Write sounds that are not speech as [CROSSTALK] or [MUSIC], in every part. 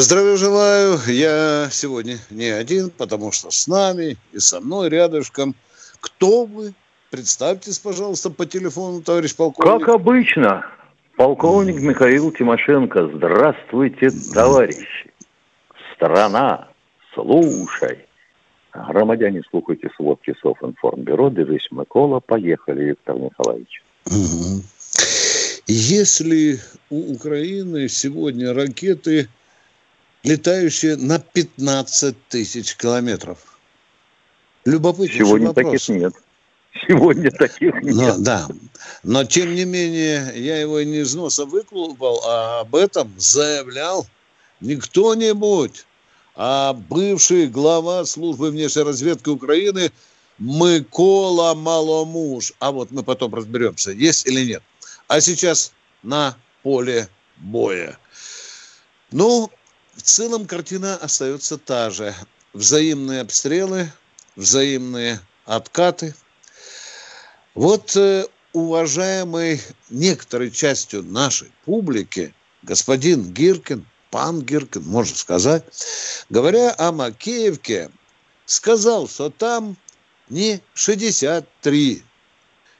Здравия желаю. Я сегодня не один, потому что с нами и со мной рядышком. Кто вы? Представьтесь, пожалуйста, по телефону, товарищ полковник. Как обычно, полковник Михаил Тимошенко. Здравствуйте, товарищи. Страна, слушай. Громадяне, слухайте сводки Софинформбюро. Дивись, Микола. Поехали, Виктор Николаевич. Угу. Если у Украины сегодня ракеты летающие на 15 тысяч километров. Любопытный Сегодня вопрос. таких нет. Сегодня таких нет. Но, да. Но, тем не менее, я его не из носа выклубал, а об этом заявлял не кто-нибудь, а бывший глава службы внешней разведки Украины Микола Маломуж. А вот мы потом разберемся, есть или нет. А сейчас на поле боя. Ну, в целом картина остается та же. Взаимные обстрелы, взаимные откаты. Вот э, уважаемый некоторой частью нашей публики господин Гиркин, пан Гиркин, можно сказать, говоря о Макеевке, сказал, что там не 63,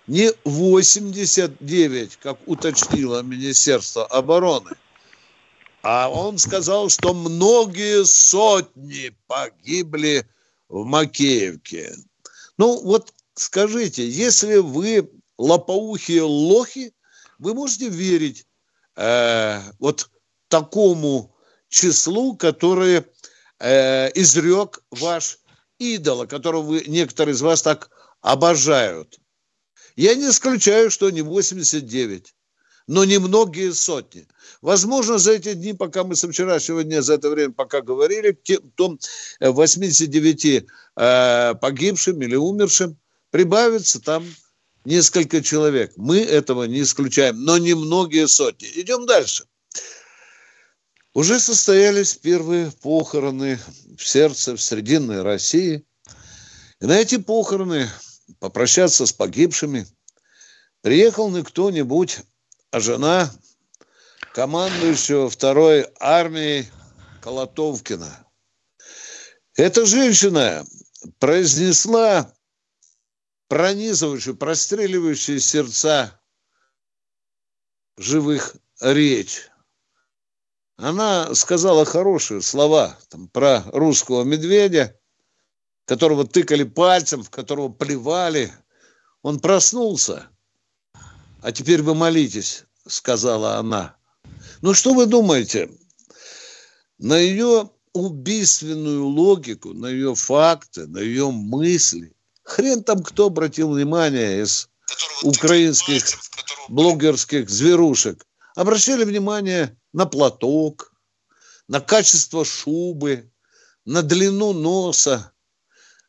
не 89, как уточнило Министерство обороны – а он сказал, что многие сотни погибли в Макеевке. Ну вот скажите, если вы лопоухие лохи, вы можете верить э, вот такому числу, которое э, изрек ваш идол, которого вы, некоторые из вас так обожают. Я не исключаю, что не 89 но не многие сотни. Возможно, за эти дни, пока мы со вчерашнего дня, за это время, пока говорили, том 89 э, э, погибшим или умершим, прибавится там несколько человек. Мы этого не исключаем, но не многие сотни. Идем дальше. Уже состоялись первые похороны в сердце, в Срединной России. И на эти похороны попрощаться с погибшими приехал не кто-нибудь, жена командующего второй армией Колотовкина. Эта женщина произнесла пронизывающую, простреливающую сердца живых речь. Она сказала хорошие слова там, про русского медведя, которого тыкали пальцем, в которого плевали. Он проснулся – а теперь вы молитесь, сказала она. Ну что вы думаете? На ее убийственную логику, на ее факты, на ее мысли. Хрен там кто обратил внимание из украинских блогерских зверушек. Обращали внимание на платок, на качество шубы, на длину носа.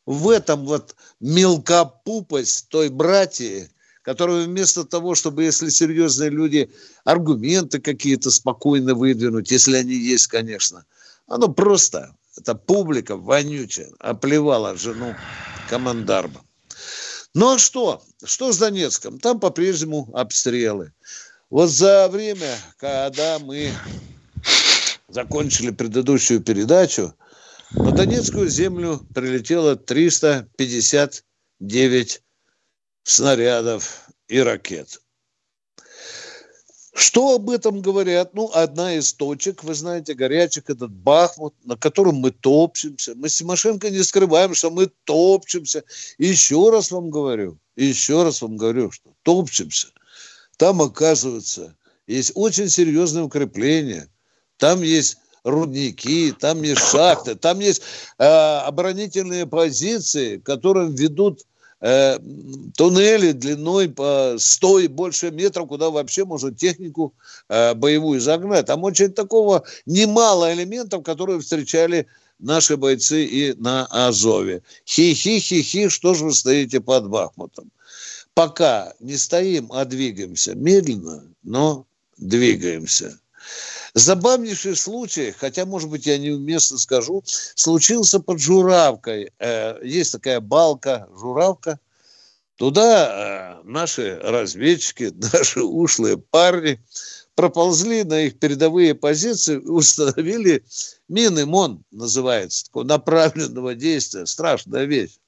В этом вот мелкопупость той братьи, которые вместо того, чтобы, если серьезные люди, аргументы какие-то спокойно выдвинуть, если они есть, конечно, оно просто, это публика вонючая, оплевала жену командарма. Ну а что? Что с Донецком? Там по-прежнему обстрелы. Вот за время, когда мы закончили предыдущую передачу, на Донецкую землю прилетело 359 снарядов и ракет. Что об этом говорят? Ну, одна из точек, вы знаете, горячих, этот Бахмут, на котором мы топчемся. Мы с Тимошенко не скрываем, что мы топчемся. Еще раз вам говорю, еще раз вам говорю, что топчемся. Там, оказывается, есть очень серьезное укрепление. Там есть рудники, там есть шахты, там есть э, оборонительные позиции, которым ведут э, туннели длиной по 100 и больше метров, куда вообще можно технику э, боевую загнать. Там очень такого немало элементов, которые встречали наши бойцы и на Азове. Хи-хи-хи-хи, что же вы стоите под Бахмутом? Пока не стоим, а двигаемся медленно, но двигаемся. Забавнейший случай, хотя, может быть, я неуместно скажу, случился под Журавкой. Э, есть такая балка, Журавка. Туда э, наши разведчики, [LAUGHS] наши ушлые парни проползли на их передовые позиции, установили мины МОН, называется, такого направленного действия. Страшная вещь.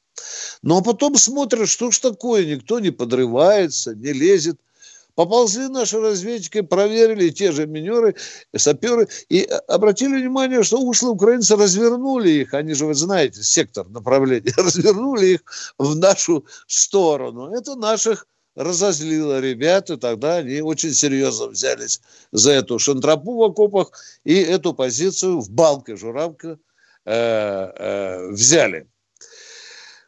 Но потом смотрят, что ж такое, никто не подрывается, не лезет – Поползли наши разведчики, проверили те же минеры, саперы, и обратили внимание, что ушлые украинцы развернули их, они же, вы знаете, сектор направления, [LAUGHS] развернули их в нашу сторону. Это наших разозлило ребят, и тогда они очень серьезно взялись за эту шантропу в окопах и эту позицию в балке Журавка э, э, взяли.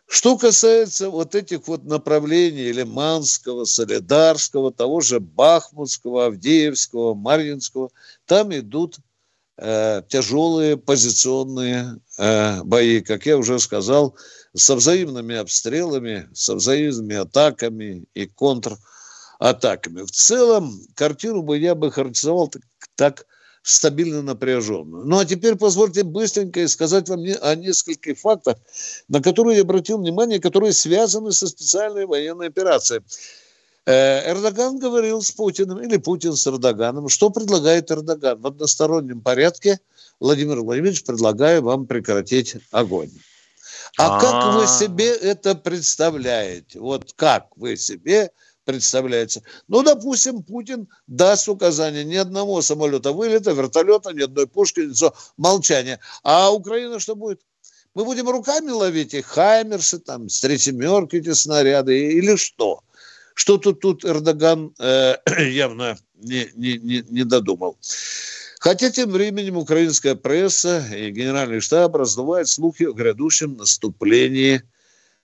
Что касается вот этих вот направлений Лиманского, Солидарского, того же Бахмутского, Авдеевского, Марьинского, там идут э, тяжелые позиционные э, бои, как я уже сказал, со взаимными обстрелами, со взаимными атаками и контратаками. В целом, картину бы я бы характеризовал так, так стабильно напряженную. Ну а теперь позвольте быстренько сказать вам о нескольких фактах, на которые я обратил внимание, которые связаны со специальной военной операцией. Э, Эрдоган говорил с Путиным, или Путин с Эрдоганом. Что предлагает Эрдоган? В одностороннем порядке Владимир Владимирович, предлагаю вам прекратить огонь. А, а как вы себе это представляете? Вот как вы себе представляется. Ну, допустим, Путин даст указание ни одного самолета вылета, вертолета, ни одной пушки, лицо, молчание. А Украина что будет? Мы будем руками ловить их, хаймерсы, там, с семерки эти снаряды, или что? Что тут, тут Эрдоган э, [CLEARS THROAT] явно не, не, не, не додумал. Хотя тем временем украинская пресса и генеральный штаб раздувают слухи о грядущем наступлении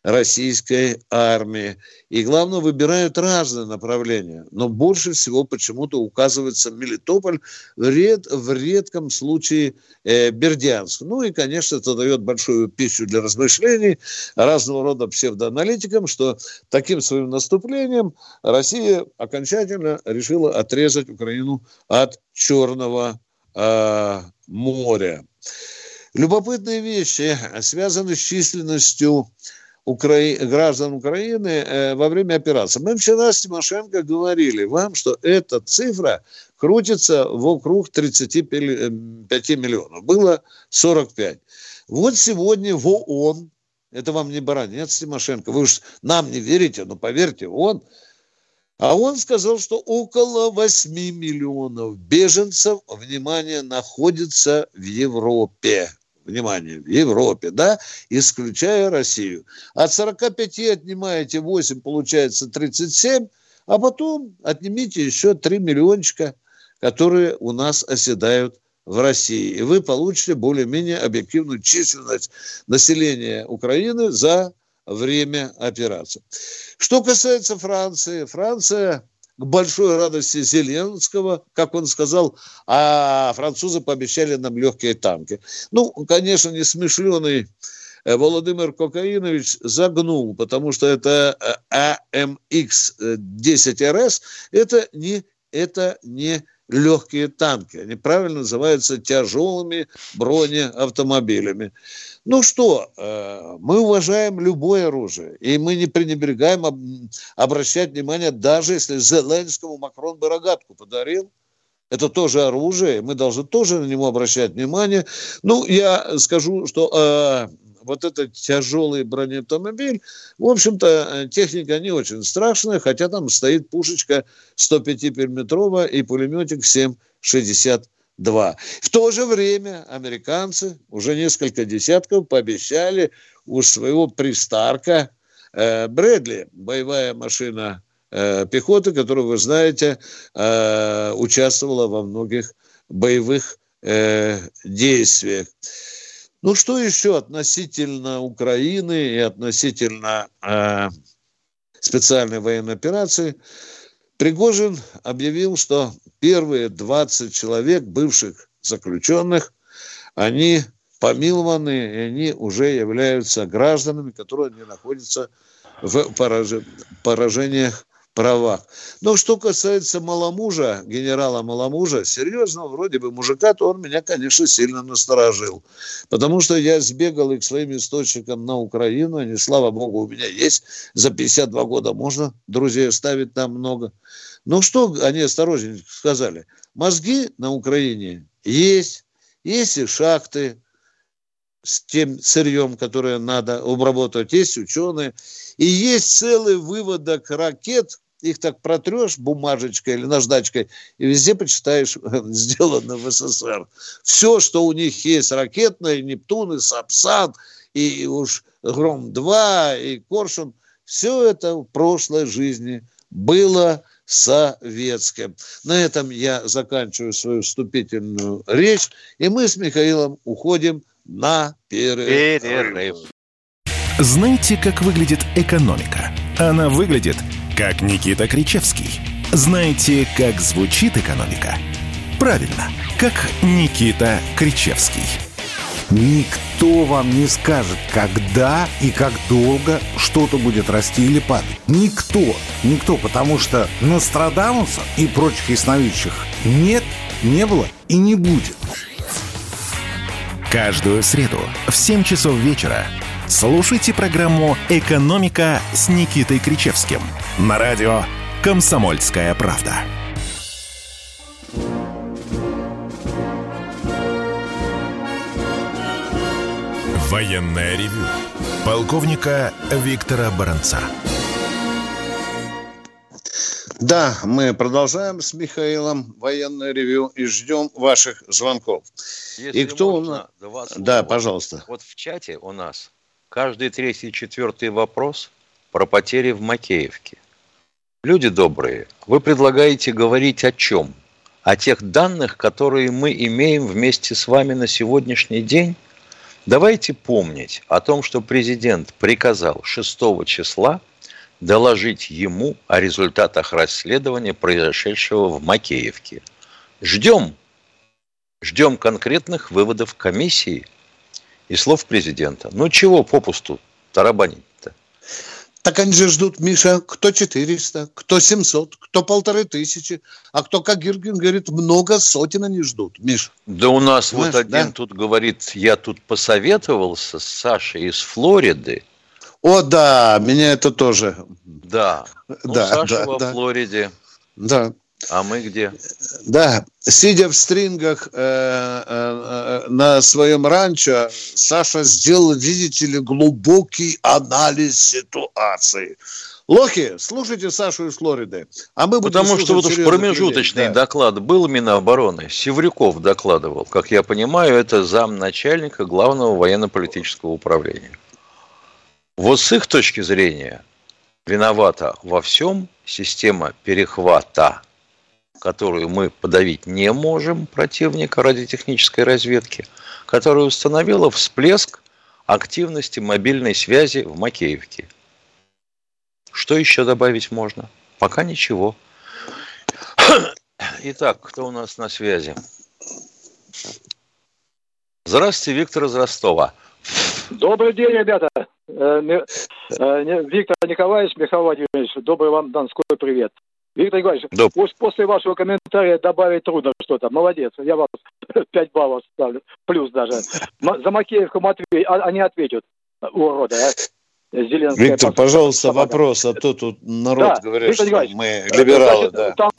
российской армии. И, главное, выбирают разные направления. Но больше всего почему-то указывается Мелитополь, ред, в редком случае э, Бердянск. Ну и, конечно, это дает большую пищу для размышлений разного рода псевдоаналитикам, что таким своим наступлением Россия окончательно решила отрезать Украину от Черного э, моря. Любопытные вещи связаны с численностью Укра... граждан Украины э, во время операции. Мы вчера с Тимошенко говорили вам, что эта цифра крутится вокруг 35 миллионов. Было 45. Вот сегодня в ООН, это вам не баранец Тимошенко, вы уж нам не верите, но поверьте, он, а он сказал, что около 8 миллионов беженцев, внимание, находится в Европе внимание, в Европе, да, исключая Россию. От 45 отнимаете 8, получается 37, а потом отнимите еще 3 миллиончика, которые у нас оседают в России. И вы получите более-менее объективную численность населения Украины за время операции. Что касается Франции, Франция к большой радости Зеленского, как он сказал, а французы пообещали нам легкие танки. Ну, конечно, не смышленый э, Владимир Кокаинович загнул, потому что это э, АМХ-10РС, это не, это не легкие танки. Они правильно называются тяжелыми бронеавтомобилями. Ну что, э, мы уважаем любое оружие, и мы не пренебрегаем обращать внимание, даже если Зеленскому Макрон бы рогатку подарил, это тоже оружие, мы должны тоже на него обращать внимание. Ну, я скажу, что э, вот этот тяжелый бронеавтомобиль, в общем-то, техника не очень страшная, хотя там стоит пушечка 105-миллиметровая и пулеметик 7,62 два. В то же время американцы уже несколько десятков пообещали у своего пристарка э, Брэдли, боевая машина э, пехоты, которую, вы знаете, э, участвовала во многих боевых э, действиях. Ну, что еще относительно Украины и относительно э, специальной военной операции? Пригожин объявил, что первые 20 человек, бывших заключенных, они помилованы, и они уже являются гражданами, которые не находятся в поражениях правах. Но что касается Маломужа, генерала Маломужа, серьезного вроде бы мужика, то он меня, конечно, сильно насторожил. Потому что я сбегал и к своим источникам на Украину, они, слава богу, у меня есть. За 52 года можно друзей оставить там много. Ну что они осторожненько сказали? Мозги на Украине есть, есть и шахты, с тем сырьем, которое надо обработать, есть ученые, и есть целый выводок ракет, их так протрешь бумажечкой или наждачкой, и везде почитаешь, [LAUGHS] сделано в СССР. Все, что у них есть, ракетные, Нептун, и Сапсан, и уж Гром-2, и Коршун, все это в прошлой жизни было советским. На этом я заканчиваю свою вступительную речь, и мы с Михаилом уходим на перерыв. перерыв. Знаете, как выглядит экономика? Она выглядит, как Никита Кричевский. Знаете, как звучит экономика? Правильно, как Никита Кричевский. Никто вам не скажет, когда и как долго что-то будет расти или падать. Никто. Никто, потому что Нострадамуса и прочих ясновидящих нет, не было и не будет. Каждую среду в 7 часов вечера слушайте программу «Экономика» с Никитой Кричевским на радио «Комсомольская правда». Военная ревю. Полковника Виктора Баранца. Да, мы продолжаем с Михаилом военное ревю и ждем ваших звонков. Если и кто можно, у нас? Да, пожалуйста. Вот в чате у нас каждый третий, четвертый вопрос про потери в Макеевке. Люди добрые, вы предлагаете говорить о чем? О тех данных, которые мы имеем вместе с вами на сегодняшний день? Давайте помнить о том, что президент приказал 6 числа доложить ему о результатах расследования, произошедшего в Макеевке. Ждем, ждем конкретных выводов комиссии и слов президента. Ну чего попусту тарабанить-то? Так они же ждут, Миша, кто 400, кто 700, кто полторы тысячи, а кто, как Гиргин говорит, много сотен они ждут, Миш. Да у нас Понимаешь, вот один да? тут говорит, я тут посоветовался с Сашей из Флориды, о, да, меня это тоже. Да. Ну, да, Саша да, во да. Флориде. Да. А мы где? Да, сидя в стрингах э, э, э, на своем ранчо, Саша сделал, видите ли, глубокий анализ ситуации. Лохи, слушайте Сашу из Флориды. А мы будем Потому что вот уж промежуточный людей. доклад был Минобороны. Севрюков докладывал. Как я понимаю, это замначальника главного военно-политического управления. Вот с их точки зрения виновата во всем система перехвата, которую мы подавить не можем противника ради технической разведки, которая установила всплеск активности мобильной связи в Макеевке. Что еще добавить можно? Пока ничего. [COUGHS] Итак, кто у нас на связи? Здравствуйте, Виктор из Ростова. Добрый день, ребята. Э, Виктор Николаевич, Михаил Владимирович, добрый вам Донской привет. Виктор Николаевич, Доп. после вашего комментария добавить трудно что-то. Молодец, я вас 5 баллов ставлю, плюс даже. За Макеевку Матвей, они ответят, урода, а? Зеленская Виктор, пожалуйста, вопрос, а то тут народ да, говорит, Виктор что мы либералы, значит, да.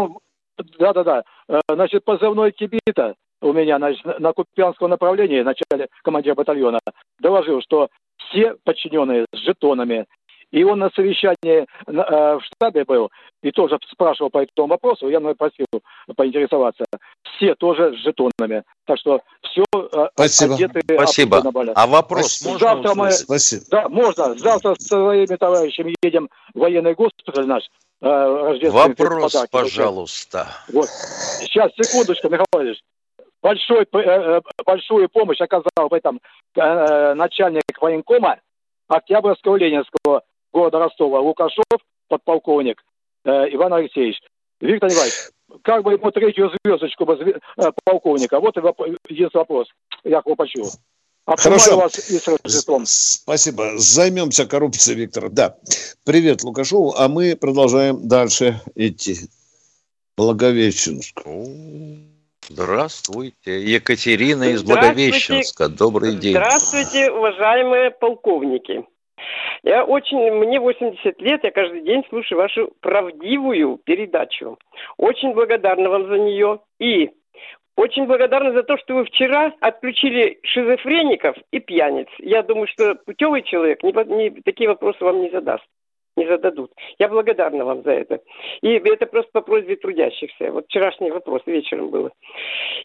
да-да-да. Значит, позывной Кибита у меня значит, на Купянском направлении, в начале командир батальона, доложил, что все подчиненные с жетонами. И он на совещании э, в штабе был и тоже спрашивал по этому вопросу. Я меня просил поинтересоваться. Все тоже с жетонами. Так что все э, Спасибо. одеты Спасибо. А вопрос Спасибо. можно Завтра мы, Спасибо. Да, можно. Завтра с своими товарищами едем в военный госпиталь наш. Э, Вопрос, подарки. пожалуйста. Вот. Сейчас, секундочку, Михаил Владимирович. Большой, большую помощь оказал в этом начальник военкома Октябрьского Ленинского города Ростова Лукашов, подполковник Иван Алексеевич. Виктор Николаевич, как бы ему третью звездочку полковника? Вот есть вопрос. Я его почуял. Хорошо. Вас и с Спасибо. Займемся коррупцией, Виктор. Да. Привет, Лукашову. А мы продолжаем дальше идти. Благовещенск. Здравствуйте. Екатерина из Благовещенска. Добрый день. Здравствуйте, уважаемые полковники. Я очень, мне 80 лет, я каждый день слушаю вашу правдивую передачу. Очень благодарна вам за нее. И очень благодарна за то, что вы вчера отключили шизофреников и пьяниц. Я думаю, что путевый человек не, не, такие вопросы вам не задаст не зададут. Я благодарна вам за это. И это просто по просьбе трудящихся. Вот вчерашний вопрос вечером было.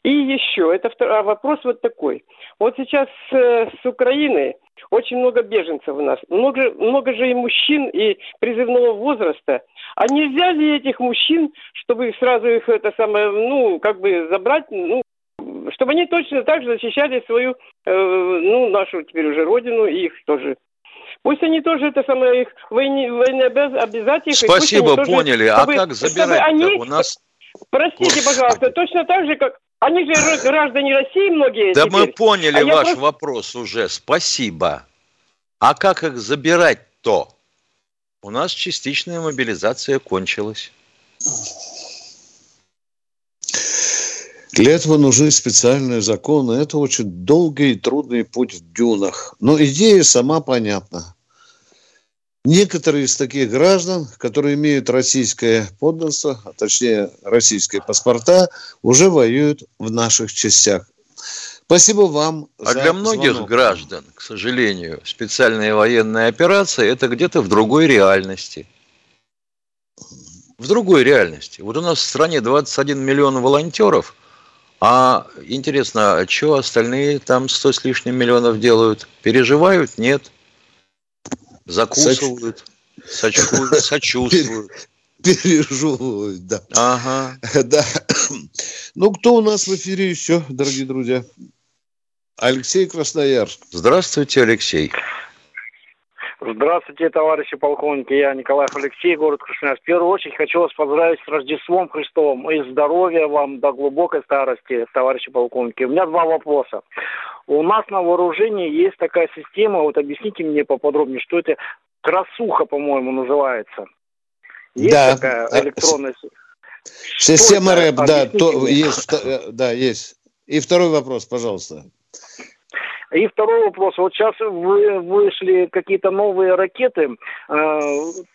И еще, это второй, а вопрос вот такой. Вот сейчас э, с Украины очень много беженцев у нас. Много, много же и мужчин, и призывного возраста. А нельзя ли этих мужчин, чтобы сразу их это самое, ну, как бы забрать, ну, чтобы они точно так же защищали свою, э, ну, нашу теперь уже родину, и их тоже Пусть они тоже это самое их войне, войне обязательно. Спасибо, поняли. Тоже, чтобы, а как забирать они, у нас? Простите, пожалуйста, точно так же, как они же граждане России многие. Да теперь. мы поняли а ваш просто... вопрос уже. Спасибо. А как их забирать-то? У нас частичная мобилизация кончилась. Для этого нужны специальные законы. Это очень долгий и трудный путь в дюнах. Но идея сама понятна. Некоторые из таких граждан, которые имеют российское подданство, а точнее российские паспорта, уже воюют в наших частях. Спасибо вам. А для многих звонок. граждан, к сожалению, специальная военная операция это где-то в другой реальности. В другой реальности. Вот у нас в стране 21 миллион волонтеров, а интересно, а что остальные там 100 с лишним миллионов делают? Переживают? Нет. Закусывают, сочувствуют, [LAUGHS] сочувствуют. Пережевывают, да. Ага. [LAUGHS] Да. Ну, кто у нас в эфире еще, дорогие друзья? Алексей Красноярск. Здравствуйте, Алексей. Здравствуйте, товарищи полковники. Я Николаев Алексей, город Красноярск. В первую очередь хочу вас поздравить с Рождеством Христовым и здоровья вам до глубокой старости, товарищи полковники. У меня два вопроса. У нас на вооружении есть такая система, вот объясните мне поподробнее, что это красуха, по-моему, называется. Есть да. такая а, электронная система РЭП, да, то, есть, э, да, есть. И второй вопрос, пожалуйста. И второй вопрос. Вот сейчас вы, вышли какие-то новые ракеты. Э,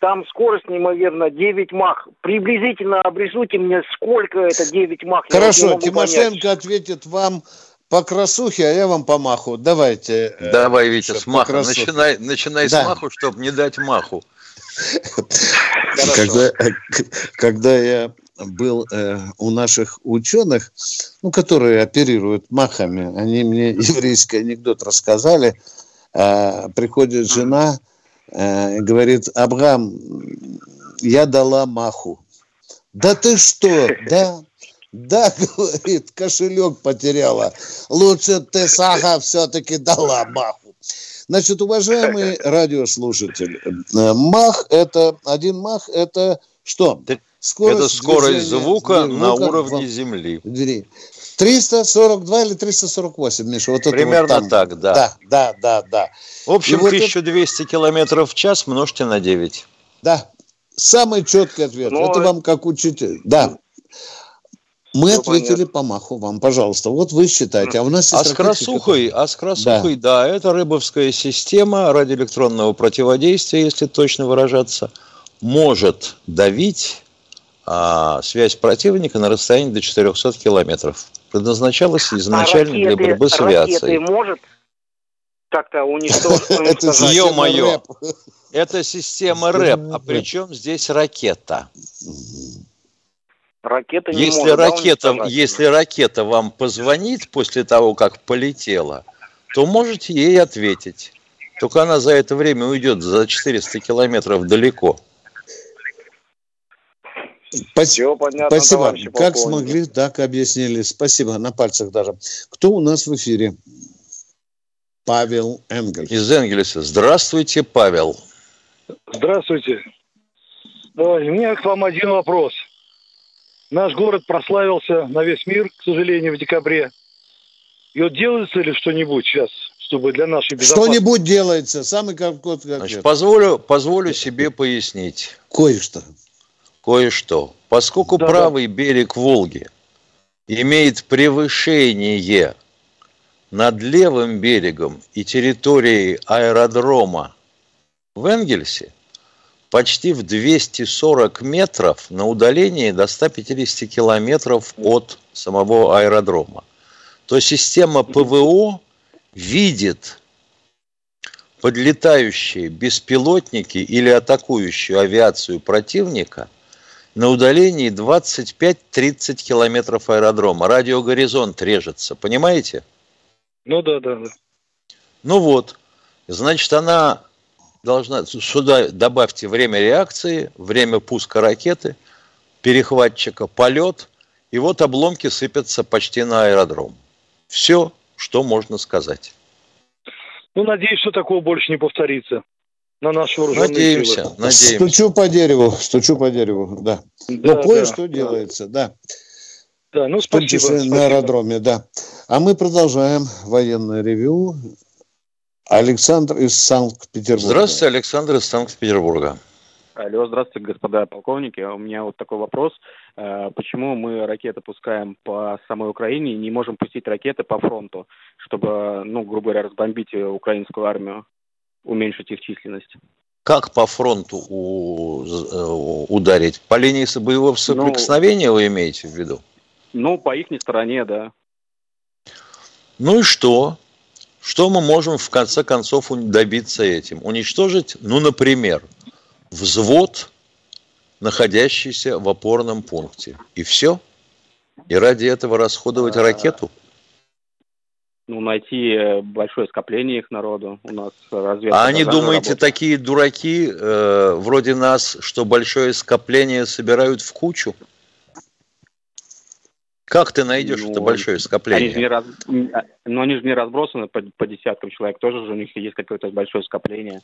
там скорость неимоверно 9 мах. Приблизительно обрисуйте мне, сколько это 9 мах. Хорошо, Тимошенко понять. ответит вам по красухе, а я вам по маху. Давайте. Э, Давай, Витя, с маха. Начинай, начинай да. с маху, чтобы не дать маху. [LAUGHS] Когда, когда я был э, у наших ученых, ну, которые оперируют махами, они мне [LAUGHS] еврейский анекдот рассказали. Э, приходит жена э, говорит, Абрам, я дала маху. Да ты что? Да, да, [LAUGHS] говорит, кошелек потеряла. Лучше ты, Сага, все-таки дала маху. Значит, уважаемый [LAUGHS] радиослушатель, э, мах это, один мах это что? Скорость это скорость звука, звука на уровне в, Земли. Двери. 342 или 348, Миша? Вот Примерно вот так, да. Да, да, да, да. В общем, И 1200 вот это... километров в час множьте на 9. Да, самый четкий ответ. Но... Ну, это вам как учитель. Да. Мы Все ответили понятно. по маху вам, пожалуйста. Вот вы считаете. А у нас есть а с красухой, а с красухой, да. да, это рыбовская система радиоэлектронного противодействия, если точно выражаться, может давить а, связь противника на расстоянии до 400 километров. Предназначалась изначально а ракеты, для борьбы с авиацией. может как-то уничтожить? Это Ё-моё! Это система РЭП. А при чем здесь ракета? Ракета не если может, ракета, да, если ракета вам позвонит после того, как полетела, то можете ей ответить. Только она за это время уйдет за 400 километров далеко. Спасибо, понятно, Спасибо. Как смогли, так объяснили. Спасибо, на пальцах даже. Кто у нас в эфире? Павел Энгельс. Из Энгельса. Здравствуйте, Павел. Здравствуйте. У меня к вам один вопрос. Наш город прославился на весь мир, к сожалению, в декабре. И вот делается ли что-нибудь сейчас, чтобы для нашей безопасности... Что-нибудь делается. Самый короткий ответ. Значит, позволю, позволю себе пояснить. Кое-что. Кое-что. Поскольку да, правый да. берег Волги имеет превышение над левым берегом и территорией аэродрома в Энгельсе, почти в 240 метров на удалении до 150 километров от самого аэродрома, то система ПВО видит подлетающие беспилотники или атакующую авиацию противника на удалении 25-30 километров аэродрома. Радиогоризонт режется, понимаете? Ну да, да, да. Ну вот, значит, она должна, сюда добавьте время реакции, время пуска ракеты, перехватчика, полет, и вот обломки сыпятся почти на аэродром. Все, что можно сказать. Ну, надеюсь, что такого больше не повторится на наши вооруженные надеемся, силы. Надеемся, Стучу по дереву, стучу по дереву, да. да Но кое-что да, делается, да. Да, ну спасибо. В том числе на аэродроме, да. А мы продолжаем военное ревю. Александр из Санкт-Петербурга. Здравствуйте, Александр из Санкт-Петербурга. Алло, здравствуйте, господа полковники. У меня вот такой вопрос. Э, почему мы ракеты пускаем по самой Украине и не можем пустить ракеты по фронту, чтобы, ну, грубо говоря, разбомбить украинскую армию, уменьшить их численность? Как по фронту э, ударить? По линии боевого соприкосновения ну, вы имеете в виду? Ну, по их стороне, да. Ну и что? Что мы можем в конце концов добиться этим? Уничтожить, ну, например, взвод, находящийся в опорном пункте. И все? И ради этого расходовать а, ракету? Ну, найти э, большое скопление их народу. У нас разведка... А они, думаете, работает. такие дураки, э, вроде нас, что большое скопление собирают в кучу? Как ты найдешь ну, это большое скопление? Они же не раз... А, ну, они же не разбросаны по, по десяткам человек. Тоже же у них есть какое-то большое скопление.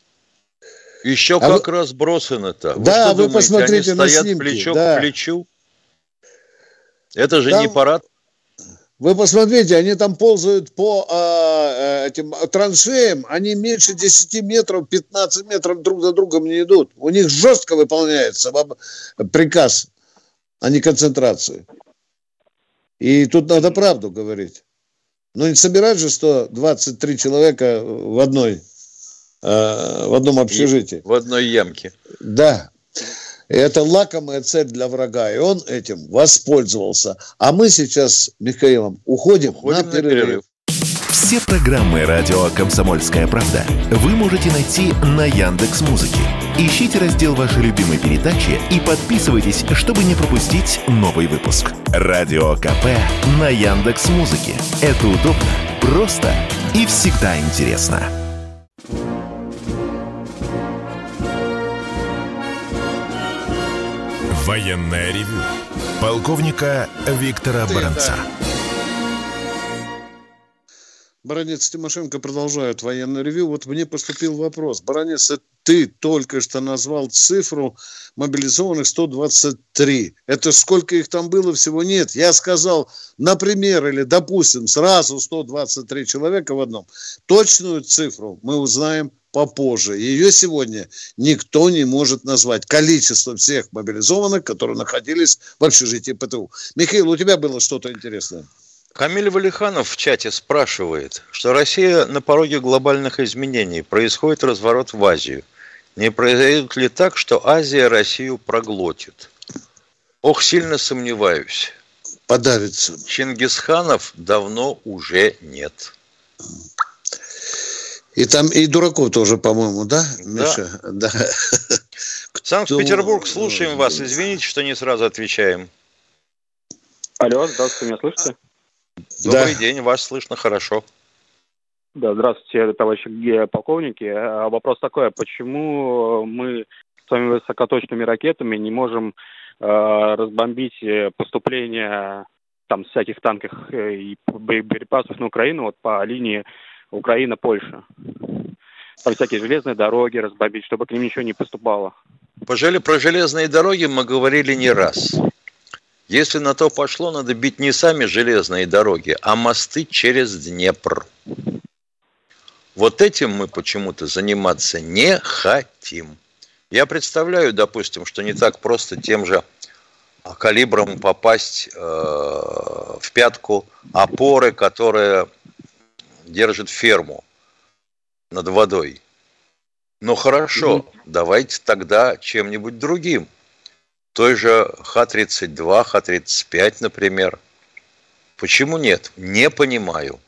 Еще а как вы... разбросаны-то. Да, вы, вы посмотрите они стоят снимки, плечо да. к плечу? Это же там... не парад. Вы посмотрите, они там ползают по э, этим траншеям, они меньше 10 метров, 15 метров друг за другом не идут. У них жестко выполняется приказ, а не концентрации. И тут надо правду говорить. Ну, не собирать же 123 человека в одной, э, в одном общежитии. В одной ямке. Да. Это лакомая цель для врага, и он этим воспользовался. А мы сейчас с Михаилом уходим, уходим на, перерыв. на перерыв. Все программы радио Комсомольская правда вы можете найти на Яндекс Музыке. Ищите раздел вашей любимой передачи и подписывайтесь, чтобы не пропустить новый выпуск. Радио КП на Яндекс Музыке. Это удобно, просто и всегда интересно. Военная ревю. Полковника Виктора Баранца. Баранец Тимошенко продолжает военный ревю. Вот мне поступил вопрос. Баранец, ты только что назвал цифру мобилизованных 123. Это сколько их там было всего? Нет. Я сказал, например, или допустим, сразу 123 человека в одном. Точную цифру мы узнаем попозже. Ее сегодня никто не может назвать. Количество всех мобилизованных, которые находились в общежитии ПТУ. Михаил, у тебя было что-то интересное? Камиль Валиханов в чате спрашивает, что Россия на пороге глобальных изменений, происходит разворот в Азию. Не произойдет ли так, что Азия Россию проглотит? Ох, сильно сомневаюсь. Подавится. Чингисханов давно уже нет. И там и дураков тоже, по-моему, да, Миша? Да. да. [LAUGHS] Санкт-Петербург, слушаем вас. Извините, что не сразу отвечаем. Алло, здравствуйте, меня слышите? Добрый да. день, вас слышно хорошо. Да, здравствуйте, товарищи полковники. А, вопрос такой, а почему мы своими высокоточными ракетами не можем э, разбомбить э, поступление там всяких танков э, и боеприпасов на Украину вот по линии Украина-Польша. Там всякие железные дороги разбомбить, чтобы к ним ничего не поступало. Пожали про железные дороги мы говорили не раз. Если на то пошло, надо бить не сами железные дороги, а мосты через Днепр. Вот этим мы почему-то заниматься не хотим. Я представляю, допустим, что не так просто тем же калибром попасть э, в пятку опоры, которая держит ферму над водой. Ну хорошо, mm-hmm. давайте тогда чем-нибудь другим. Той же Х-32, Х-35, например. Почему нет? Не понимаю.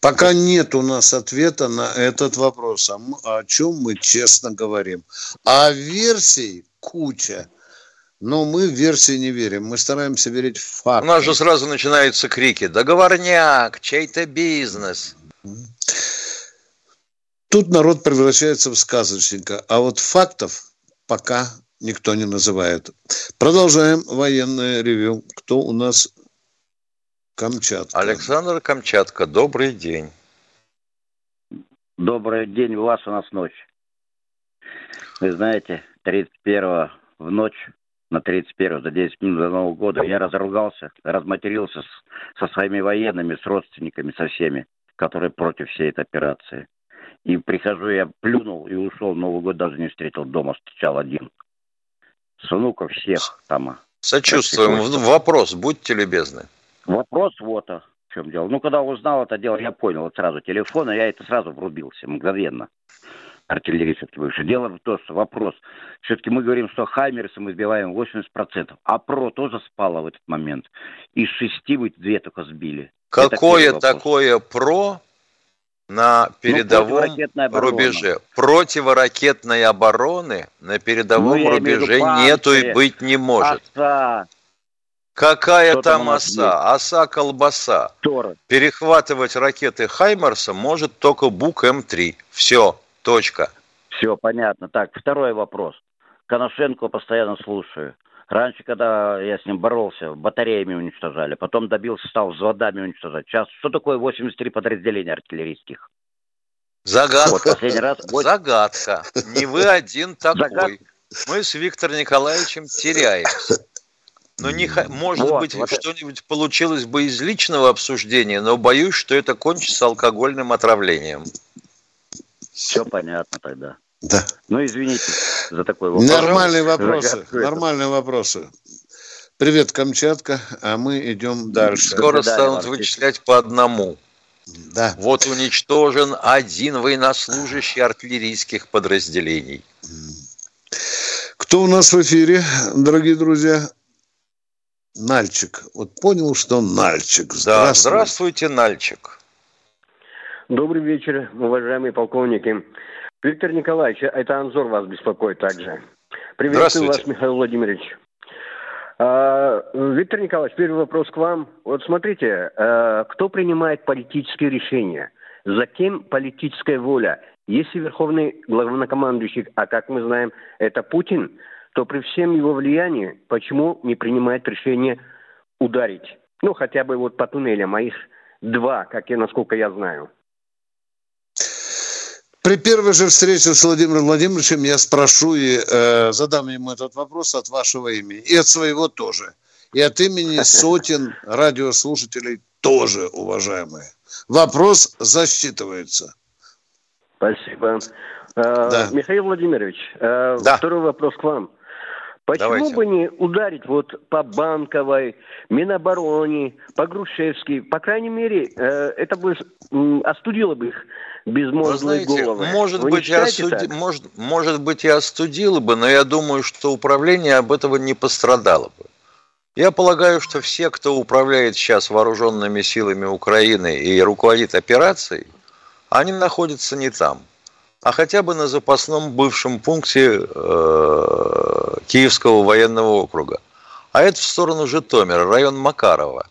Пока нет у нас ответа на этот вопрос, о чем мы честно говорим. А версий куча. Но мы в версии не верим. Мы стараемся верить в факты. У нас же сразу начинаются крики. Договорняк, чей-то бизнес. Тут народ превращается в сказочника. А вот фактов пока никто не называет. Продолжаем военное ревю. Кто у нас Камчатка. Александр Камчатка, добрый день. Добрый день, у вас у нас ночь. Вы знаете, 31 в ночь, на 31 за 10 минут до Нового года я разругался, разматерился с, со своими военными, с родственниками, со всеми, которые против всей этой операции. И прихожу, я плюнул и ушел. Новый год даже не встретил дома, встречал один. С внуков всех там. Сочувствуем. Вопрос, будьте любезны. Вопрос вот в чем дело. Ну, когда узнал это дело, я понял вот сразу телефон, и я это сразу врубился, мгновенно. Артиллерия все-таки выше. Дело в том, что вопрос. Все-таки мы говорим, что Хаймерсы мы сбиваем 80%, а ПРО тоже спало в этот момент. Из шести вы две только сбили. Какое такое ПРО на ну, передовом ну, рубеже? Противоракетной обороны на передовом ну, рубеже нету и быть не может. Отца, Какая Что там оса? Оса колбаса. Тора. Перехватывать ракеты Хаймарса может только Бук М3. Все, точка. Все понятно. Так, второй вопрос. Коношенко постоянно слушаю. Раньше, когда я с ним боролся, батареями уничтожали. Потом добился, стал взводами уничтожать. Сейчас что такое 83 подразделения артиллерийских? Загадка. Вот раз... [LAUGHS] Загадка. Не вы один такой. Загад... Мы с Виктором Николаевичем теряемся. Но не, может вот, быть, вот что-нибудь получилось бы из личного обсуждения, но боюсь, что это кончится алкогольным отравлением. Все понятно тогда. Да. Ну, извините за такой вопрос. Нормальные вопросы. Нормальные вопросы. Привет, Камчатка, а мы идем дальше. Скоро да, станут вычислять по одному. Да. Вот уничтожен один военнослужащий артиллерийских подразделений. Кто у нас в эфире, дорогие друзья? Нальчик. Вот понял, что Нальчик. Здравствуй. Да, здравствуйте, Нальчик. Добрый вечер, уважаемые полковники. Виктор Николаевич, это Анзор вас беспокоит также. Приветствую вас, Михаил Владимирович. А, Виктор Николаевич, первый вопрос к вам. Вот смотрите, а, кто принимает политические решения? За кем политическая воля? Если верховный главнокомандующий, а как мы знаем, это Путин, то при всем его влиянии, почему не принимает решение ударить? Ну, хотя бы вот по туннелям, а их два, как я, насколько я знаю. При первой же встрече с Владимиром Владимировичем я спрошу и э, задам ему этот вопрос от вашего имени. И от своего тоже. И от имени [LAUGHS] сотен радиослушателей тоже, уважаемые. Вопрос засчитывается. Спасибо. Э, да. Михаил Владимирович, э, да. второй вопрос к вам. Почему Давайте. бы не ударить вот по Банковой, Минобороне, по Грушевской? По крайней мере, э, это бы остудило бы их безмозглые головы. Может быть, и осуди... может, может быть, и остудило бы, но я думаю, что управление об этого не пострадало бы. Я полагаю, что все, кто управляет сейчас вооруженными силами Украины и руководит операцией, они находятся не там а хотя бы на запасном бывшем пункте э, Киевского военного округа. А это в сторону Житомира, район Макарова.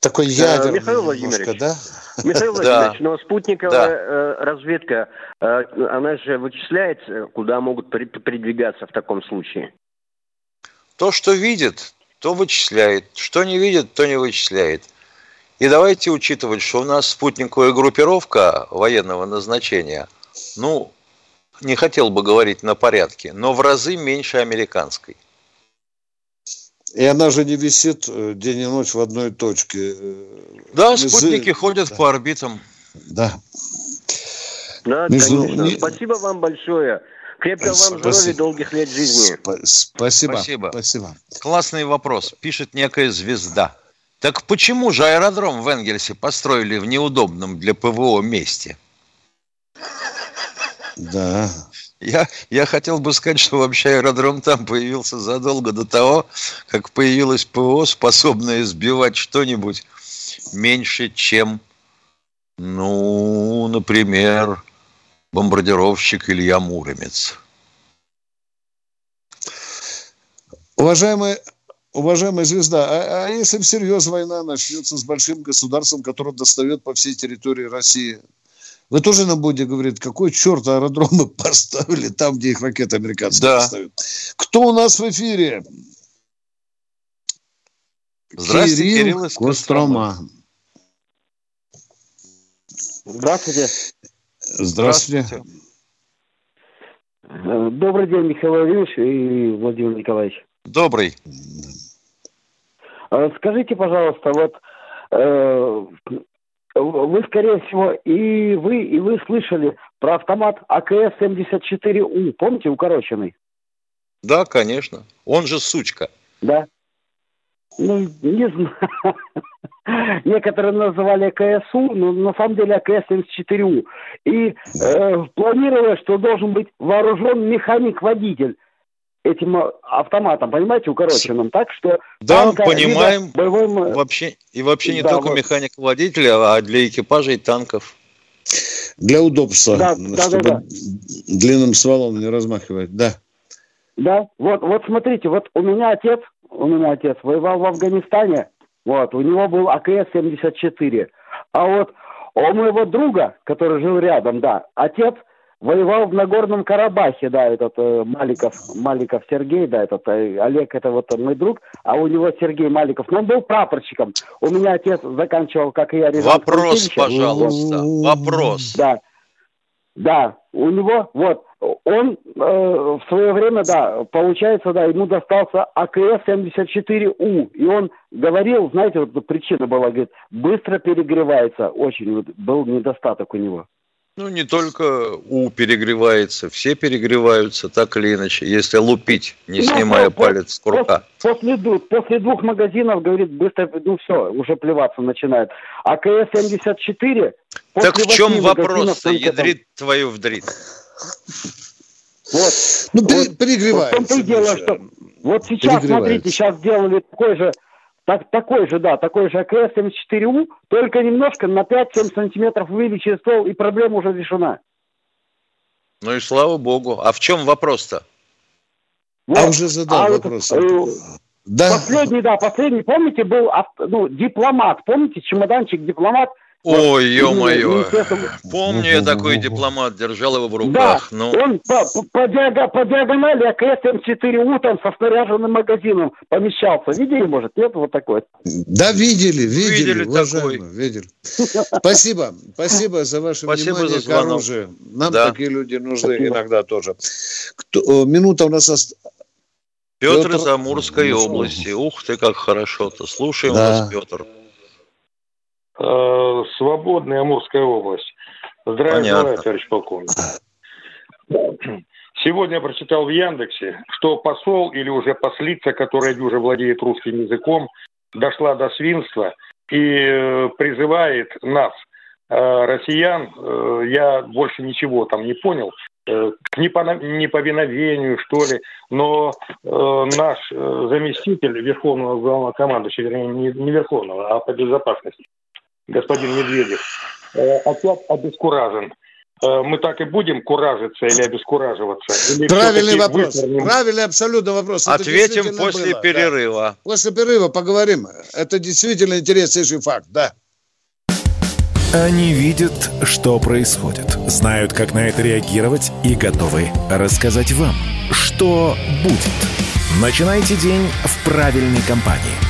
Такой э, ядерный Михаил Владимирович, да? [LAUGHS] Михаил Владимирович, да. но спутниковая да. Э, разведка, э, она же вычисляет, куда могут передвигаться в таком случае? То, что видит, то вычисляет. Что не видит, то не вычисляет. И давайте учитывать, что у нас спутниковая группировка военного назначения, ну, не хотел бы говорить на порядке, но в разы меньше американской. И она же не висит э, день и ночь в одной точке. Э, да, Между... спутники ходят да. по орбитам. Да. Да, Между... конечно. Не... Спасибо вам большое. Крепкого вам здоровья, долгих лет жизни. Спасибо. Спасибо. Спасибо. Классный вопрос. Пишет некая звезда. Так почему же аэродром в Энгельсе построили в неудобном для ПВО месте? Да. Я, я хотел бы сказать, что вообще аэродром там появился задолго до того, как появилось ПО, способное сбивать что-нибудь меньше, чем, ну, например, бомбардировщик Илья Муромец. Уважаемый, уважаемая звезда, а, а если всерьез война начнется с большим государством, которое достает по всей территории России – вы тоже нам будете говорить, какой черт аэродромы [LAUGHS] поставили там, где их ракеты американские да. поставят. Кто у нас в эфире? Здравствуйте, Кирилл, Кирилл из Кострома. Здравствуйте. Здравствуйте. Добрый день, Михаил Владимирович и Владимир Николаевич. Добрый. А скажите, пожалуйста, вот э, вы, скорее всего, и вы, и вы слышали про автомат АКС-74У, помните, укороченный? Да, конечно. Он же сучка. Да. Ну, не знаю. [LAUGHS] Некоторые называли АКСУ, но на самом деле АКС-74У. И э, планировалось, что должен быть вооружен механик-водитель этим автоматом, понимаете, укороченным, так что... Да, танка, понимаем, боевым... вообще, и вообще не да, только вот. механик-водителя, а для экипажей танков. Для удобства, да, чтобы да, да. длинным стволом не размахивать, да. Да, вот, вот смотрите, вот у меня отец, у меня отец воевал в Афганистане, вот, у него был АКС-74, а вот у моего друга, который жил рядом, да, отец – воевал в Нагорном Карабахе, да, этот э, Маликов, Маликов Сергей, да, этот э, Олег, это вот мой друг, а у него Сергей Маликов, но он был прапорщиком. У меня отец заканчивал, как и я, Вопрос, пожалуйста, вопрос. Да, да, у него, вот, он э, в свое время, да, получается, да, ему достался АКС-74У, и он говорил, знаете, вот причина была, говорит, быстро перегревается, очень вот, был недостаток у него. Ну, не только У перегревается, все перегреваются, так или иначе, если лупить, не ну, снимая палец с курка. После, после двух магазинов, говорит, быстро, ну все, уже плеваться начинает. А КС-74... Так в чем вопрос-то, ядрит там... твою вдрит? Вот. Ну, вот, перегревается. Вот, дело, что, вот сейчас, смотрите, сейчас сделали такой же так, такой же, да, такой же АКС-74У, только немножко на 5-7 сантиметров увеличили ствол, и проблема уже решена. Ну и слава богу. А в чем вопрос-то? Вот. А уже задал а вопрос. Вот, э, да. Последний, да, последний, помните, был ну, дипломат, помните, чемоданчик дипломат, Ой, ё-моё. Помню я такой дипломат, держал его в руках. Да, ну. он по, по, диаг... по диагонали АКС-М4У там со снаряженным магазином помещался. Видели, может, нет вот такой? Да, видели, видели, видели такой. видели. Спасибо, спасибо за ваше спасибо внимание за к оружию. Нам да. такие люди нужны спасибо. иногда тоже. Кто... Минута у нас осталась. Петр, Петр из Амурской ну, области. Ух ты, как хорошо-то. Слушаем да. вас, Петр. Э, свободная Амурская область. Здравия желаю, товарищ полковник. [CLEARS THROAT] Сегодня я прочитал в Яндексе, что посол или уже послица, которая уже владеет русским языком, дошла до свинства и э, призывает нас, э, россиян, я больше ничего там не понял, к неповиновению, что ли, но наш заместитель Верховного главного командующего, вернее, не Верховного, а по безопасности, господин Медведев, э, опять обескуражен. э, мы так и будем куражиться или обескураживаться? Или Правильный вопрос. Вывернем? Правильный абсолютно вопрос. Ответим после было. перерыва. Да. После перерыва поговорим. Это действительно интереснейший факт, да. Они видят, что происходит, знают, как на это реагировать и готовы рассказать вам, что будет. Начинайте день в правильной компании.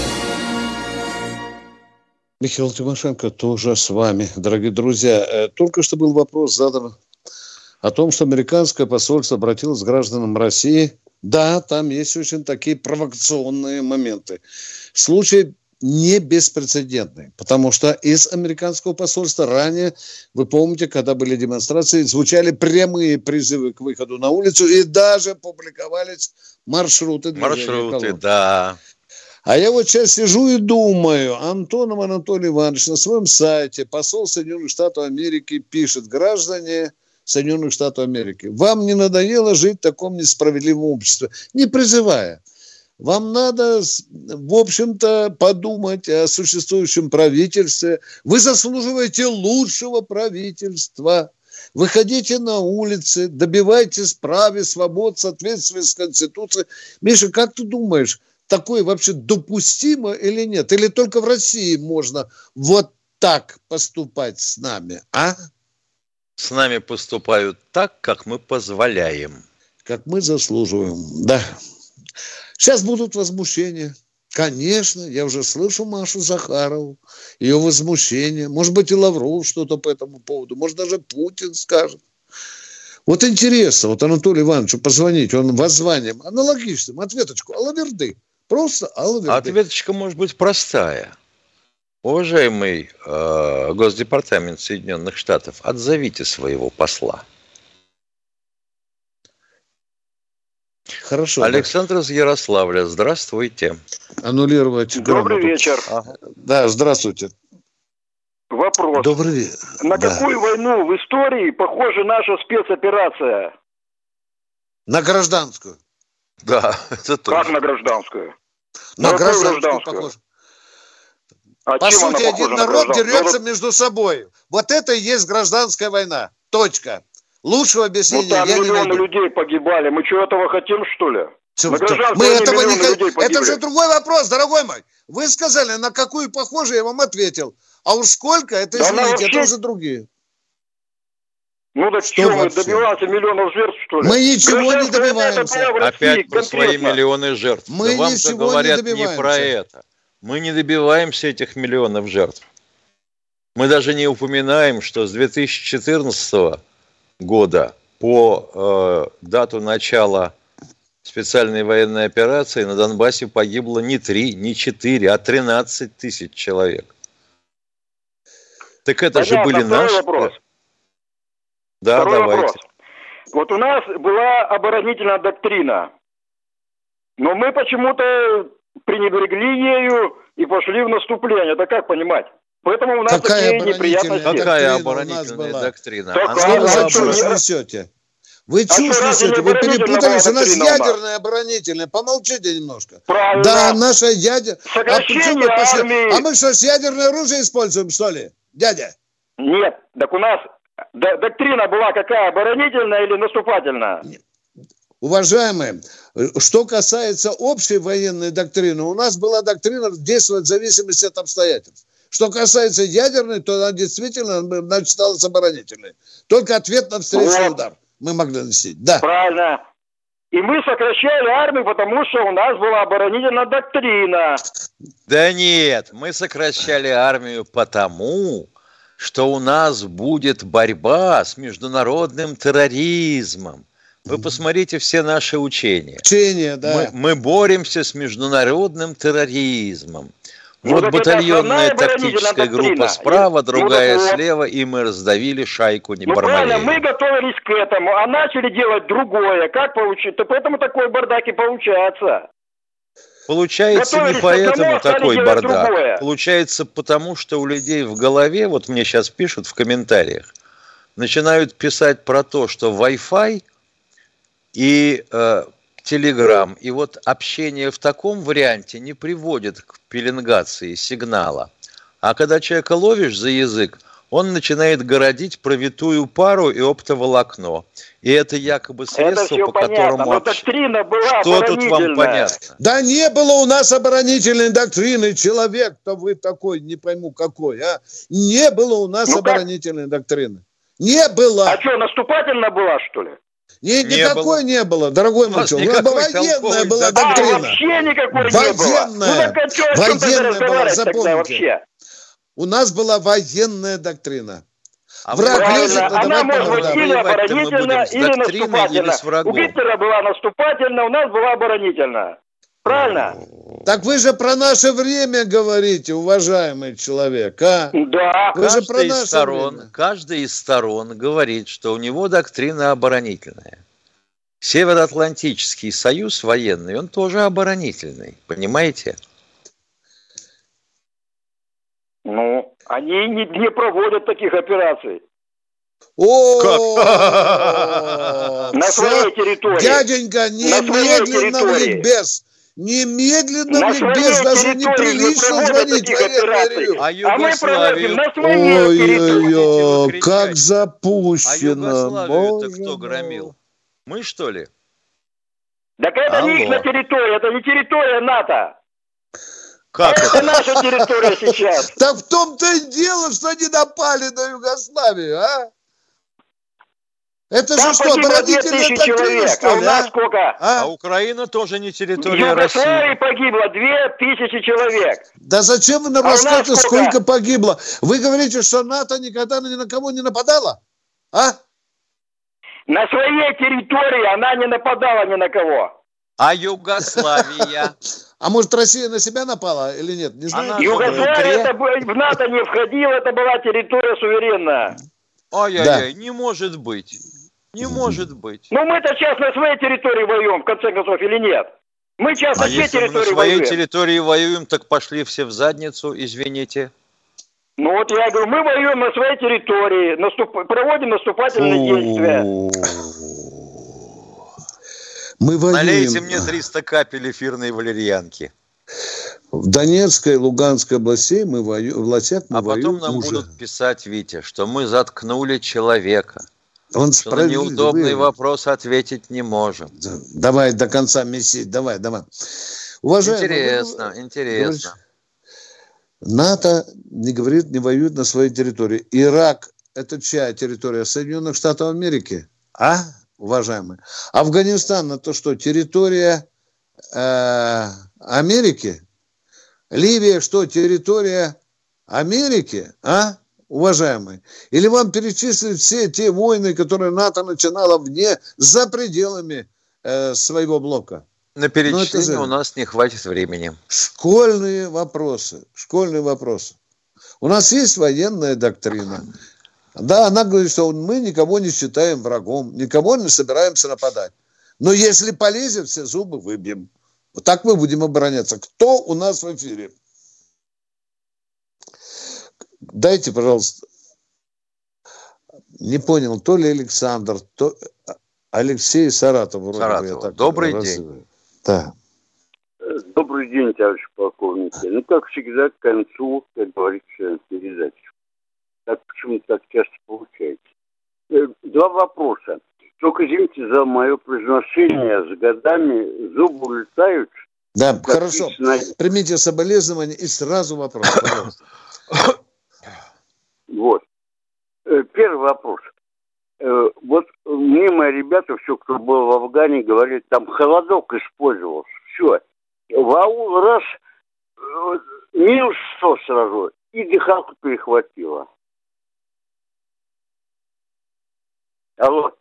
Михаил Тимошенко тоже с вами, дорогие друзья. Э, только что был вопрос задан о том, что американское посольство обратилось к гражданам России. Да, там есть очень такие провокационные моменты. Случай не беспрецедентный, потому что из американского посольства ранее, вы помните, когда были демонстрации, звучали прямые призывы к выходу на улицу и даже публиковались маршруты Маршруты, да. А я вот сейчас сижу и думаю, Антонов Анатолий Иванович на своем сайте, посол Соединенных Штатов Америки пишет, граждане Соединенных Штатов Америки, вам не надоело жить в таком несправедливом обществе, не призывая – вам надо, в общем-то, подумать о существующем правительстве. Вы заслуживаете лучшего правительства. Выходите на улицы, добивайтесь прав и свобод, соответствии с Конституцией. Миша, как ты думаешь, такое вообще допустимо или нет? Или только в России можно вот так поступать с нами, а? С нами поступают так, как мы позволяем. Как мы заслуживаем, да. Сейчас будут возмущения. Конечно, я уже слышу Машу Захарову, ее возмущение. Может быть, и Лавров что-то по этому поводу. Может, даже Путин скажет. Вот интересно, вот Анатолию Ивановичу позвонить, он воззванием аналогичным, ответочку, алаверды. Просто алаверды. Ответочка может быть простая. Уважаемый э, Госдепартамент Соединенных Штатов, отзовите своего посла. Хорошо. Александр да. из Ярославля, здравствуйте. Аннулировать Добрый грамоту. вечер. Ага. Да, здравствуйте. Вопрос. Добрый вечер. На да. какую войну в истории похожа наша спецоперация? На гражданскую. Да, [LAUGHS] это тоже. Как на гражданскую? На, на гражданскую, похоже. А По сути, один народ на дерется между собой. Вот это и есть гражданская война. Точка. Лучшего объяснения ну, там я миллионы не найду. людей погибали. Мы что, этого хотим, что ли? Мы этого не хотим. Это же другой вопрос, дорогой мой. Вы сказали, на какую похоже, я вам ответил. А уж сколько, это, да извините, вообще... это уже другие. Ну так что, что мы добиваться миллионов жертв, что ли? Мы ничего не добиваемся. Опять про свои миллионы жертв. Мы да вам-то говорят не, не про это. Мы не добиваемся этих миллионов жертв. Мы даже не упоминаем, что с 2014 года по э, дату начала специальной военной операции на Донбассе погибло не 3, не 4, а 13 тысяч человек. Так это Понятно, же были наши... Вопрос. Да, второй давайте. Вопрос. Вот у нас была оборонительная доктрина, но мы почему-то пренебрегли ею и пошли в наступление. Это как понимать? Поэтому у нас Какая такие неприятности. Какая оборонительная доктрина? Какая? Она вы чушь несете? Вы а чушь несете, вы перепутались, у нас ядерная оборонительная. Помолчите немножко. Правильно. Да, наша ядерная. А, а мы что, с ядерное оружие используем, что ли, дядя? Нет, так у нас доктрина была какая, оборонительная или наступательная? Уважаемые, что касается общей военной доктрины, у нас была доктрина действовать в зависимости от обстоятельств. Что касается ядерной, то она действительно значит, стала оборонительной. Только ответ на встречный вот. удар мы могли носить. Да. Правильно. И мы сокращали армию, потому что у нас была оборонительная доктрина. Да нет, мы сокращали армию потому, что у нас будет борьба с международным терроризмом. Вы посмотрите все наши учения. Учения, да. Мы, мы боремся с международным терроризмом. Ну, вот батальонная тактическая группа справа, другая ну, слева, и мы раздавили шайку не Ну правильно, мы готовились к этому, а начали делать другое. Как получится? Поэтому такой бардак и получается. Получается не поэтому такой бардак. Другое. Получается потому, что у людей в голове, вот мне сейчас пишут в комментариях, начинают писать про то, что Wi-Fi и э, Telegram и вот общение в таком варианте не приводит к пеленгации сигнала. А когда человека ловишь за язык, он начинает городить провитую пару и оптоволокно. И это якобы средство, это по понятно, которому... Но доктрина была Что тут вам понятно? Да не было у нас оборонительной доктрины. Человек-то вы такой, не пойму какой, а? Не было у нас ну, оборонительной как? доктрины. Не было. А что, наступательно была, что ли? Не, не никакой было. не было, дорогой мой У нас военная была доктрина. А, вообще никакой военная, не было. Ну, так, а что, военная была, запомните. Вообще? У нас была военная доктрина. А Враг лезет, Она может быть или оборонительная, или наступательная. У Гитлера была наступательная, у нас была оборонительная. Правильно? Так вы же про наше время говорите, уважаемый человек, а? Да. Вы каждый же про наше сторон, время. Каждый из сторон говорит, что у него доктрина оборонительная. Североатлантический союз военный, он тоже оборонительный, понимаете? Ну, они не, не проводят таких операций. О, [LAUGHS] на своей территории. Дяденька, немедленно в ликбез. Немедленно в ликбез, даже неприлично звонить военное А Югославию? Ой-ой-ой, как запущено. А Югославию-то кто громил? Мы, что ли? Так это Алло. не их на территории, это не территория НАТО. Как это? это наша территория сейчас. Так в том-то и дело, что они напали на Югославию, а? Это Там же что, оборонительная человек, что ли, а у нас а? сколько? А? а Украина тоже не территория России. В Югославии погибло две тысячи человек. Да зачем вы нам а рассказываете, сколько? сколько погибло? Вы говорите, что НАТО никогда ни на кого не нападала? А? На своей территории она не нападала ни на кого. А Югославия? А может, Россия на себя напала или нет? Не знаю. Югославия это в НАТО не входила, это была территория суверенная. Ай-яй-яй, не может быть. Не может быть. Ну мы-то сейчас на своей территории воюем, в конце концов, или нет? Мы сейчас а на чьей территории мы на своей воюем? территории воюем, так пошли все в задницу, извините. Ну вот я говорю, мы воюем на своей территории, наступ... проводим наступательные действия. [LAUGHS] Мы воюем. Налейте мне 300 капель эфирной валерьянки. В Донецкой и Луганской областях мы воюем, властях мы А потом нам уже. будут писать, Витя, что мы заткнули человека. Он что на неудобный вопрос ответить не можем. Давай до конца месяца, давай, давай. Уважаемый, интересно, вы, интересно. НАТО не говорит, не воюет на своей территории. Ирак – это чья территория? Соединенных Штатов Америки? А, уважаемые? Афганистан – это что, территория э, Америки? Ливия что, территория Америки? А? уважаемые? Или вам перечислить все те войны, которые НАТО начинала вне, за пределами э, своего блока? На перечисление же... у нас не хватит времени. Школьные вопросы. Школьные вопросы. У нас есть военная доктрина. Да, она говорит, что мы никого не считаем врагом, никого не собираемся нападать. Но если полезем, все зубы выбьем. Вот так мы будем обороняться. Кто у нас в эфире? Дайте, пожалуйста. Не понял, то ли Александр, то Алексей Саратов. Вроде Саратов. Бы, так Добрый раз... день. Да. Добрый день, товарищ полковник. Ну, как всегда, к концу, как говорится, передачи. Так почему так часто получается? Э, два вопроса. Только извините за мое произношение. С годами зубы улетают. Да, хорошо. На... Примите соболезнования и сразу вопрос, пожалуйста. [COUGHS] Вот. Э, первый вопрос. Э, вот мне мои ребята, все, кто был в Афгане, говорят, там холодок использовался. Все. В аул раз минус 100 сразу, и дыхалку перехватило. Алло.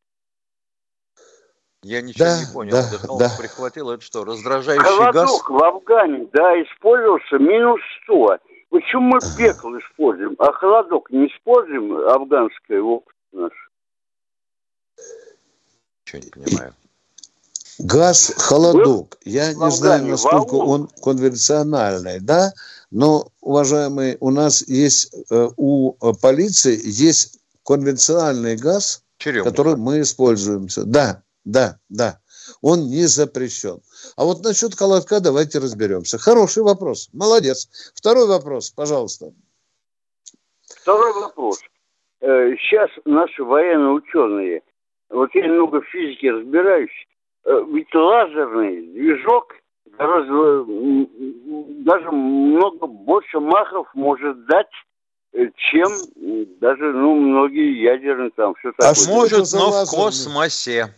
Я ничего да, не понял. Да, да. прихватил. Это что, раздражающий Холодок газ? в Афгане, да, использовался минус 100. Почему мы пекло используем, а холодок не используем, афганское опыт наш? Ничего не понимаю. Газ, холодок. Я не знаю, насколько он конвенциональный, да, но, уважаемые, у нас есть, э, у полиции есть конвенциональный газ, Черемуха. который мы используем. Да, да, да. Он не запрещен. А вот насчет колотка давайте разберемся. Хороший вопрос. Молодец. Второй вопрос, пожалуйста. Второй вопрос. Э, сейчас наши военные ученые, вот я немного в физике разбираюсь, э, ведь лазерный движок гораздо, даже много больше махов может дать э, чем даже ну, многие ядерные там все такое. А может, но в космосе.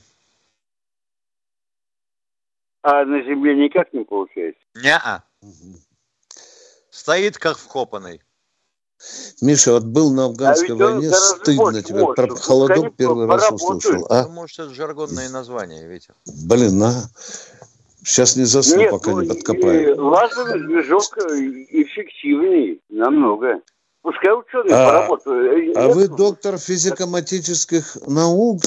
А на Земле никак не получается? Не-а. Стоит как вкопанный. Миша, вот был на афганской а войне, стыдно тебе. Может. Про холодок первый раз услышал. А? Ну, может, это жаргонное название, Витя. Блин, а? Сейчас не засну, Нет, пока ну, не подкопаю. Лазерный движок эффективнее намного. Пускай ученые а, поработают. А вы доктор физико-матических наук?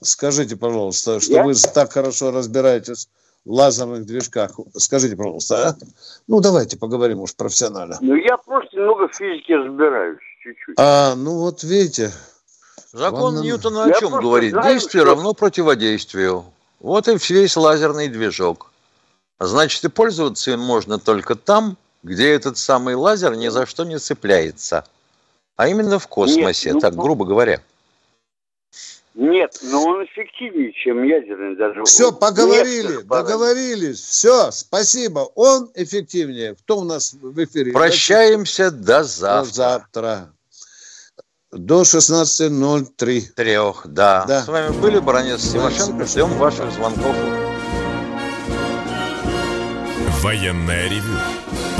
Скажите, пожалуйста, что Я? вы так хорошо разбираетесь в лазерных движках. Скажите, пожалуйста, а? Ну, давайте поговорим уж профессионально. Ну, я просто немного в физике разбираюсь, чуть-чуть. А, ну вот видите. Закон Вам Ньютона о чем говорит? Знаю, Действие что... равно противодействию. Вот и весь лазерный движок. Значит, и пользоваться им можно только там, где этот самый лазер ни за что не цепляется. А именно в космосе, Нет, ну, так грубо говоря. Нет, но он эффективнее, чем ядерный даже. Все, поговорили, договорились. Все, спасибо. Он эффективнее. Кто у нас в эфире? Прощаемся до завтра. До завтра. До 16.03. Трех, да. да. С вами были Бронец Тимошенко. Ждем ваших звонков. Военная ревю.